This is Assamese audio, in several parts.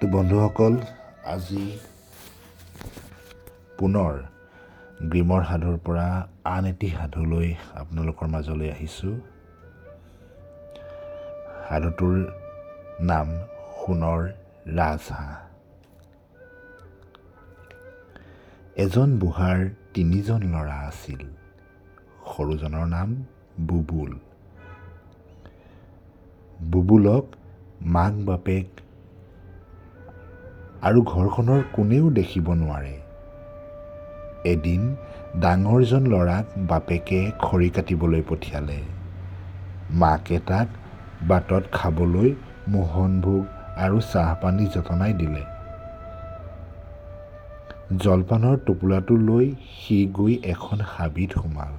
তো বন্ধুসকল আজি পুনৰ গ্ৰীমৰ সাধুৰ পৰা আন এটি সাধুলৈ আপোনালোকৰ মাজলৈ আহিছোঁ। সাধুটোৰ নাম সোণৰ ৰাজহাঁহ। এজন বুঢ়াৰ তিনিজন ল'ৰা আছিল। সৰুজনৰ নাম বুবুল। বুবুলক মাক বাপেক আৰু ঘৰখনৰ কোনেও দেখিব নোৱাৰে। এদিন ডাঙৰজন ল'ৰাক বাপেকে খৰি কাটিবলৈ পঠিয়ালে। মাকে তাক বাটত খাবলৈ মোহনভোগ আৰু চাহপানী যতনাই দিলে। জলপানৰ টোপোলাটো লৈ সি গৈ এখন হাবিত সোমাল।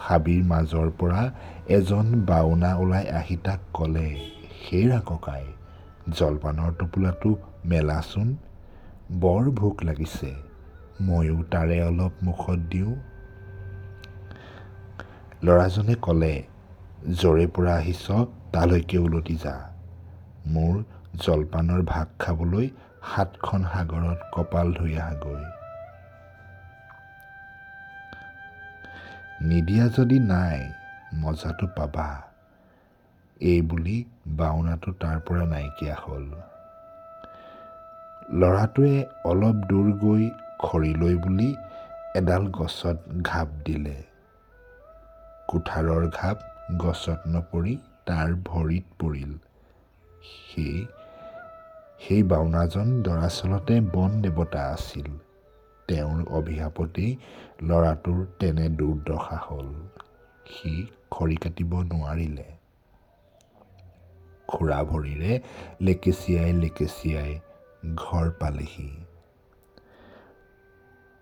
হাবিৰ মাজৰ পৰা এজন বাওনা ওলাই আহি তাক ক'লে হেৰা ককাই জলপানৰ টোপোলাটো মেলাচোন। বৰ ভোক লাগিছে। ময়ো তাৰে অলপ মুখত দিওঁ। ল'ৰাজনে ক'লে য'ৰে পৰা আহিছ তালৈকে উলটি যা। মোৰ জলপানৰ ভাগ খাবলৈ সাতখন সাগৰত কপাল ধুই আহাগৈ। নিদিয়া যদি নাই মজাটো পাবা। এই বুলি বাওনাটো তাৰ পৰা নাইকিয়া হ'ল। ল'ৰাটোৱে অলপ দূৰ গৈ খৰি লৈ বুলি এডাল গছত ঘাপ দিলে। কুঠাৰৰ ঘাপ গছত নপৰি তাৰ ভৰিত পৰিল। সেই সেই বাওনাজন দৰাচলতে বন দেৱতা আছিল। তেওঁৰ অভিশাপতেই ল'ৰাটোৰ তেনে দুৰ্দশা হ'ল। সি খৰি কাটিব নোৱাৰিলে। খুৰা ভৰিৰে লেকেচিয়াই লেকেচিয়াই ঘৰ পালেহি।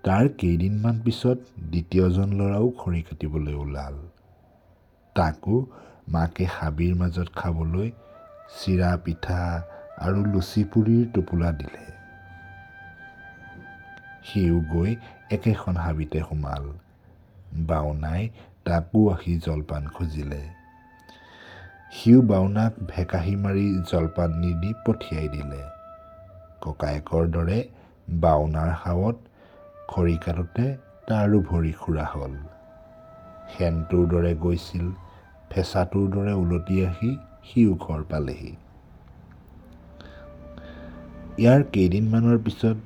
তাৰ কেইদিনমান পিছত দ্বিতীয়জন ল'ৰাও খৰি কাটিবলৈ ওলাল। তাকো মাকে হাবিৰ মাজত খাবলৈ চিৰা পিঠা আৰু লুচি পুৰিৰ টোপোলা দিলে। সিও গৈ একেখন হাবিতে সোমাল। বাওনাই তাকো আহি জলপান খুজিলে। সিও বাওনাক ভেকাহী মাৰি জলপান নিদি পঠিয়াই দিলে। ককায়েকৰ দৰে বাওনাৰ খৰি কাটোতে তাৰো ভৰি খুৰা হ'ল। সেনটোৰ দৰে গৈছিল ফেঁচাটোৰ দৰে উলটি আহি সিও ঘৰ পালেহি। ইয়াৰ কেইদিনমানৰ পিছত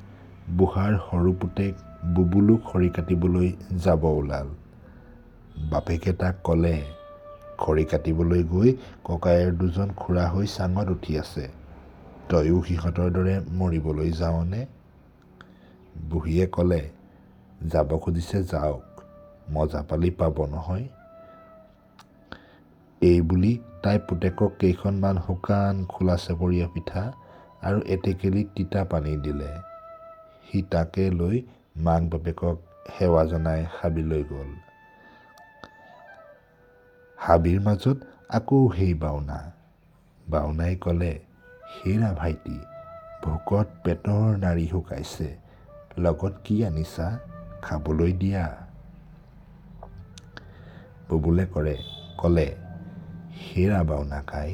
বুঢ়াৰ সৰু পুতেক বুবুলু খৰি কাটিবলৈ যাব ওলাল। বাপেকে তাক ক'লে খৰি কাটিবলৈ গৈ ককায়েৰ দুজন খুৰা হৈ চাঙত উঠি আছে। তয়ো সিহঁতৰ দৰে মৰিবলৈ যাৱনে? বুঢ়ীয়ে ক'লে যাব খুজিছে যাওক। মজা পালি পাব নহয়। এই বুলি তাই পুতেকক কেইখনমান শুকান খোলা চেপৰীয়া পিঠা আৰু এটেকেলি তিতা পানী দিলে। সি তাকে লৈ মাক বাপেকক সেৱা জনাই হাবিলৈ গ'ল। হাবিৰ মাজত আকৌ সেই বাওনা। বাওনাই ক'লে হেৰা ভাইটি ভোকত পেটৰ নাড়ী শুকাইছে লগত কি আনিছা? খাবলৈ দিয়া। বুবুলে কৰে ক'লে হেৰা বাওনা কাই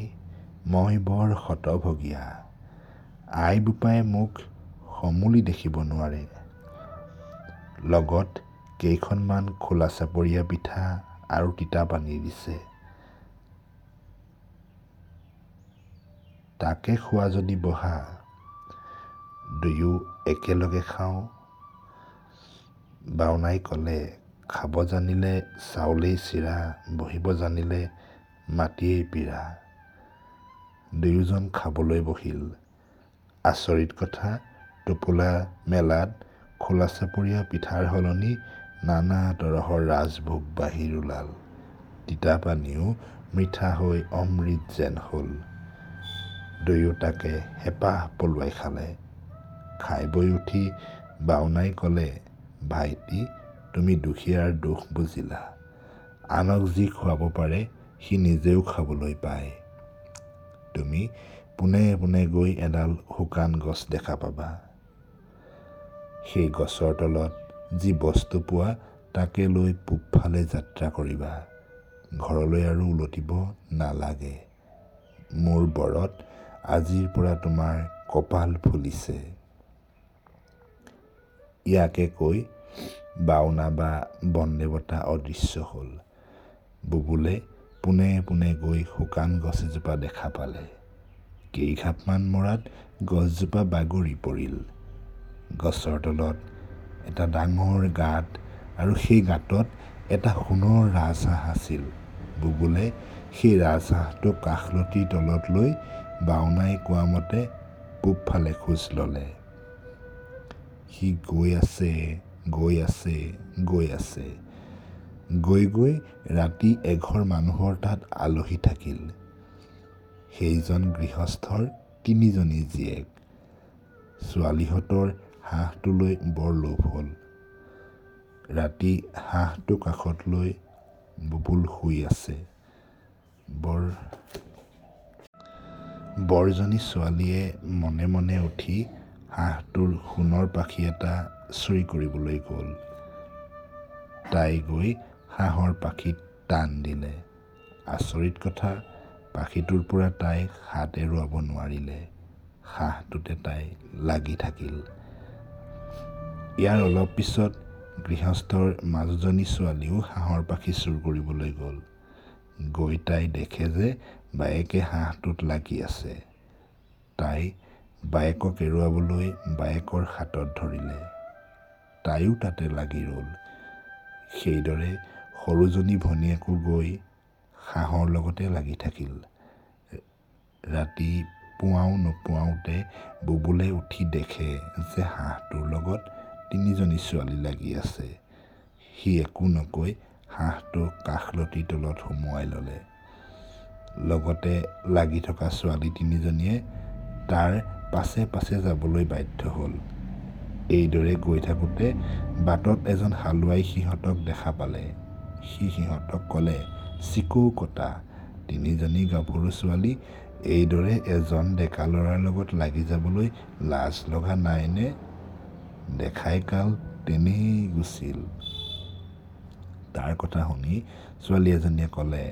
মই বৰ হতভগীয়া। আই বোপাই মোক সমূলি দেখিব নোৱাৰে। লগত কেইখনমান খোলা চাপৰীয়া পিঠা আৰু তিতা পানী দিছে। তাকে খোৱা যদি বহা দুয়ো একেলগে খাওঁ। বাওনাই ক'লে খাব জানিলে চাউলেই চিৰা বহিব জানিলে মাটিয়েই পীৰা দুয়োজন খাবলৈ বহিল। আচৰিত কথা টোপোলা মেলাত খোলা চাপৰীয়া পিঠাৰ সলনি নানা তৰহৰ ৰাজভোগ বাহিৰ ওলাল। তিতা পানীও মিঠা হৈ অমৃত যেন হ'ল। দুয়োটাকে হেঁপাহ পলুৱাই খালে। খাই বৈ উঠি বাওনাই ক'লে ভাইটি তুমি দুখীয়াৰ দুখ বুজিলা। আনক যি খুৱাব পাৰে সি নিজেও খাবলৈ পায়। তুমি পোনে পোনে গৈ এডাল শুকান গছ দেখা পাবা। সেই গছৰ তলত যি বস্তু পোৱা তাকে লৈ পূবফালে যাত্ৰা কৰিবা। ঘৰলৈ আৰু উলটিব নালাগে। মোৰ বৰত আজিৰ পৰা তোমাৰ কপাল ফুলিছে। ইয়াকে কৈ বাওনা বা বনদেৱতা অদৃশ্য হ'ল। বুবুলে পোনে পোনে গৈ শুকান গছ এজোপা দেখা পালে। কেইঘাপমান মৰাত গছজোপা বাগৰি পৰিল। গছৰ তলত এটা ডাঙৰ গাঁত আৰু সেই গাঁতত এটা সোণৰ ৰাজহাঁহ আছিল। বুবুলে সেই ৰাজহাঁহটো কাষলতিৰ তলত লৈ বাওনাই কোৱা মতে পূবফালে খোজ ল'লে। সি গৈ আছে গৈ আছে গৈ আছে। গৈ গৈ ৰাতি এঘৰ মানুহৰ তাত আলহী থাকিল। সেইজন গৃহস্থৰ তিনিজনী জীয়েক। ছোৱালীহঁতৰ হাঁহটোলৈ বৰ লোভ হ'ল। ৰাতি হাঁহটো কাষত লৈ বুবুল শুই আছে। বৰ বৰজনী ছোৱালীয়ে মনে মনে উঠি হাঁহটোৰ সোণৰ পাখি এটা চুৰি কৰিবলৈ গ'ল। তাই গৈ হাঁহৰ পাখিত টান দিলে। আচৰিত কথা পাখিটোৰ পৰা তাই হাত এৰুৱাব নোৱাৰিলে। হাঁহটোতে তাই লাগি থাকিল। ইয়াৰ অলপ পিছত গৃহস্থৰ মাজুজনী ছোৱালীও হাঁহৰ পাখি চুৰ কৰিবলৈ গ'ল। গৈ তাই দেখে যে বায়েকে হাঁহটোত লাগি আছে। তাই বায়েকক এৰুৱাবলৈ বায়েকৰ হাতত ধৰিলে। তাইও তাতে লাগি ৰ'ল। সেইদৰে সৰুজনী ভনীয়েকো গৈ হাঁহৰ লগতে লাগি থাকিল। ৰাতি পুৱাওঁ নোপুৱাওঁতে বুবুলে উঠি দেখে যে হাঁহটোৰ লগত তিনিজনী ছোৱালী লাগি আছে। সি একো নকৈ হাঁহটো কাষলতিৰ তলত সুমুৱাই ল'লে। লগতে লাগি থকা ছোৱালী তিনিজনীয়ে তাৰ পাছে পাছে যাবলৈ বাধ্য হ'ল। এইদৰে গৈ থাকোঁতে বাটত এজন হালোৱাই সিহঁতক দেখা পালে। সি সিহঁতক ক'লে চিকৌ কটা তিনিজনী গাভৰু ছোৱালী এইদৰে এজন ডেকা ল'ৰাৰ লগত লাগি যাবলৈ লাজ লগা নাইনে? দেখাই কাল তেনেই গুচিল তাৰ কথা শুনি ছোৱালী এজনীয়ে ক'লে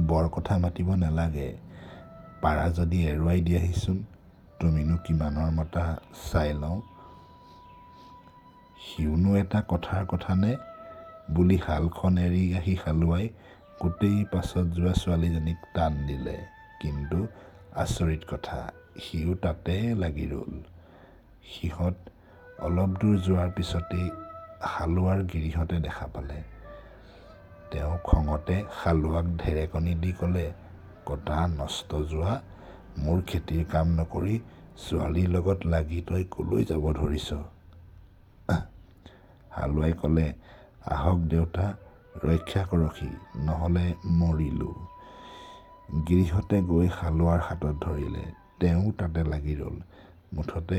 বৰ কথা মাতিব নালাগে। পাৰা যদি এৰুৱাই দিয়াহিচোন। তুমিনো কিমানৰ মতা চাই লওঁ? সিওনো এটা কথাৰ কথানে বুলি শালখন এৰি আহি হালোৱাই গোটেই পাছত যোৱা ছোৱালীজনীক টান দিলে। কিন্তু আচৰিত কথা সিও তাতে লাগি ৰ'ল। সিহঁত অলপ দূৰ যোৱাৰ পিছতেই হালোৱাৰ গিৰিহঁতে দেখা পালে। তেওঁ খঙতে হালোৱাক ঢেৰেকনি দি ক'লে কটা নষ্ট যোৱা মোৰ খেতিৰ কাম নকৰি ছোৱালীৰ লগত লাগি তই কলৈ যাব ধৰিছ? হালোৱাই ক'লে আহক দেউতা ৰক্ষা কৰকহি নহ'লে মৰিলোঁ। গিৰিহঁতে গৈ হালোৱাৰ হাতত ধৰিলে। তেওঁ তাতে লাগি ৰ'ল। মুঠতে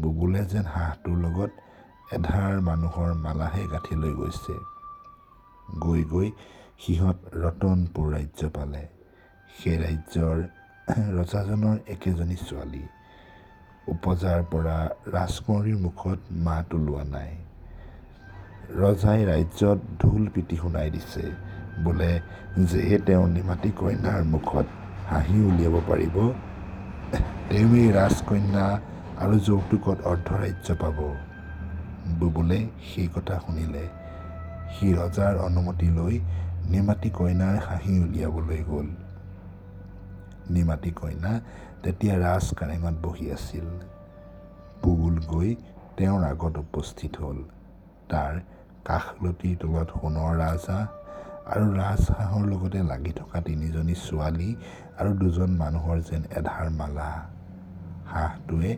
বুবুলে যেন হাঁহটোৰ লগত এধাৰ মানুহৰ মালাহে গাঁঠি লৈ গৈছে। গৈ গৈ সিহঁত ৰতনপুৰ ৰাজ্য পালে। সেই ৰাজ্যৰ ৰজাজনৰ একেজনী ছোৱালী। উপজাৰ পৰা ৰাজকুঁৱৰীৰ মুখত মাত ওলোৱা নাই। ৰজাই ৰাজ্যত ঢোল পিটি শুনাই দিছে। বোলে যেয়ে তেওঁ নিমাতী কন্যাৰ মুখত হাঁহি উলিয়াব পাৰিব তেওঁৱেই ৰাজকন্যা আৰু যৌতুকত অৰ্ধৰাজ্য পাব। বুবুলে সেই কথা শুনিলে। সি ৰজাৰ অনুমতি লৈ নিমাতী কইনাৰ হাঁহি উলিয়াবলৈ গ'ল। নিমাতী কইনা তেতিয়া ৰাজ কাৰেঙত বহি আছিল। বুবুল গৈ তেওঁৰ আগত উপস্থিত হ'ল। তাৰ কাষলতিৰ তলত সোণৰ ৰাজহাঁহ আৰু ৰাজহাঁহৰ লগতে লাগি থকা তিনিজনী ছোৱালী আৰু দুজন মানুহৰ যেন এধাৰ মালা। হাঁহটোৱে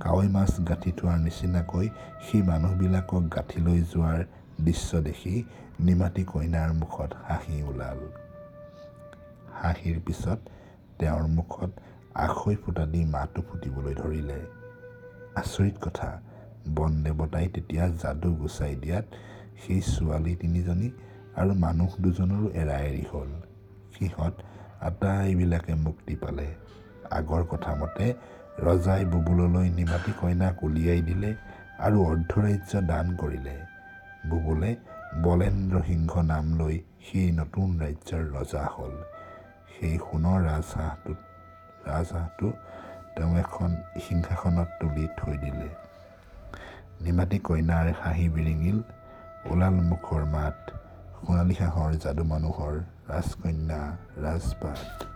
কাৱৈ মাছ গাঁঠি থোৱাৰ নিচিনাকৈ সেই মানুহবিলাকক গাঁঠি লৈ যোৱাৰ দৃশ্য দেখি নিমাতী কইনাৰ মুখত হাঁহি ওলাল। হাঁহিৰ পিছত তেওঁৰ মুখত আখৈ ফুটা দি মাতো ফুটিবলৈ ধৰিলে। আচৰিত কথা বনদেৱতাই তেতিয়া যাদু গুচাই দিয়াত সেই ছোৱালী তিনিজনী আৰু মানুহ দুজনৰো এৰা এৰি হ'ল। সিহঁত আটাইবিলাকে মুক্তি পালে। আগৰ কথা মতে ৰজাই বুবুললৈ নিমাতী কইনাক উলিয়াই দিলে আৰু অৰ্ধৰাজ্য দান কৰিলে। বুবুলে বলেন্দ্ৰ সিংহ নাম লৈ সেই নতুন ৰাজ্যৰ ৰজা হ'ল। সেই সোণৰ ৰাজহাঁহটোত ৰাজহাঁহটো তেওঁ এখন সিংহাসনত তুলি থৈ দিলে। নিমাতী কন্যাৰ হাঁহি বিৰিঙিল ওলাল মুখৰ মাত সোণালী হাঁহৰ যাদু মানুহৰ ৰাজকন্যা ৰাজপাট।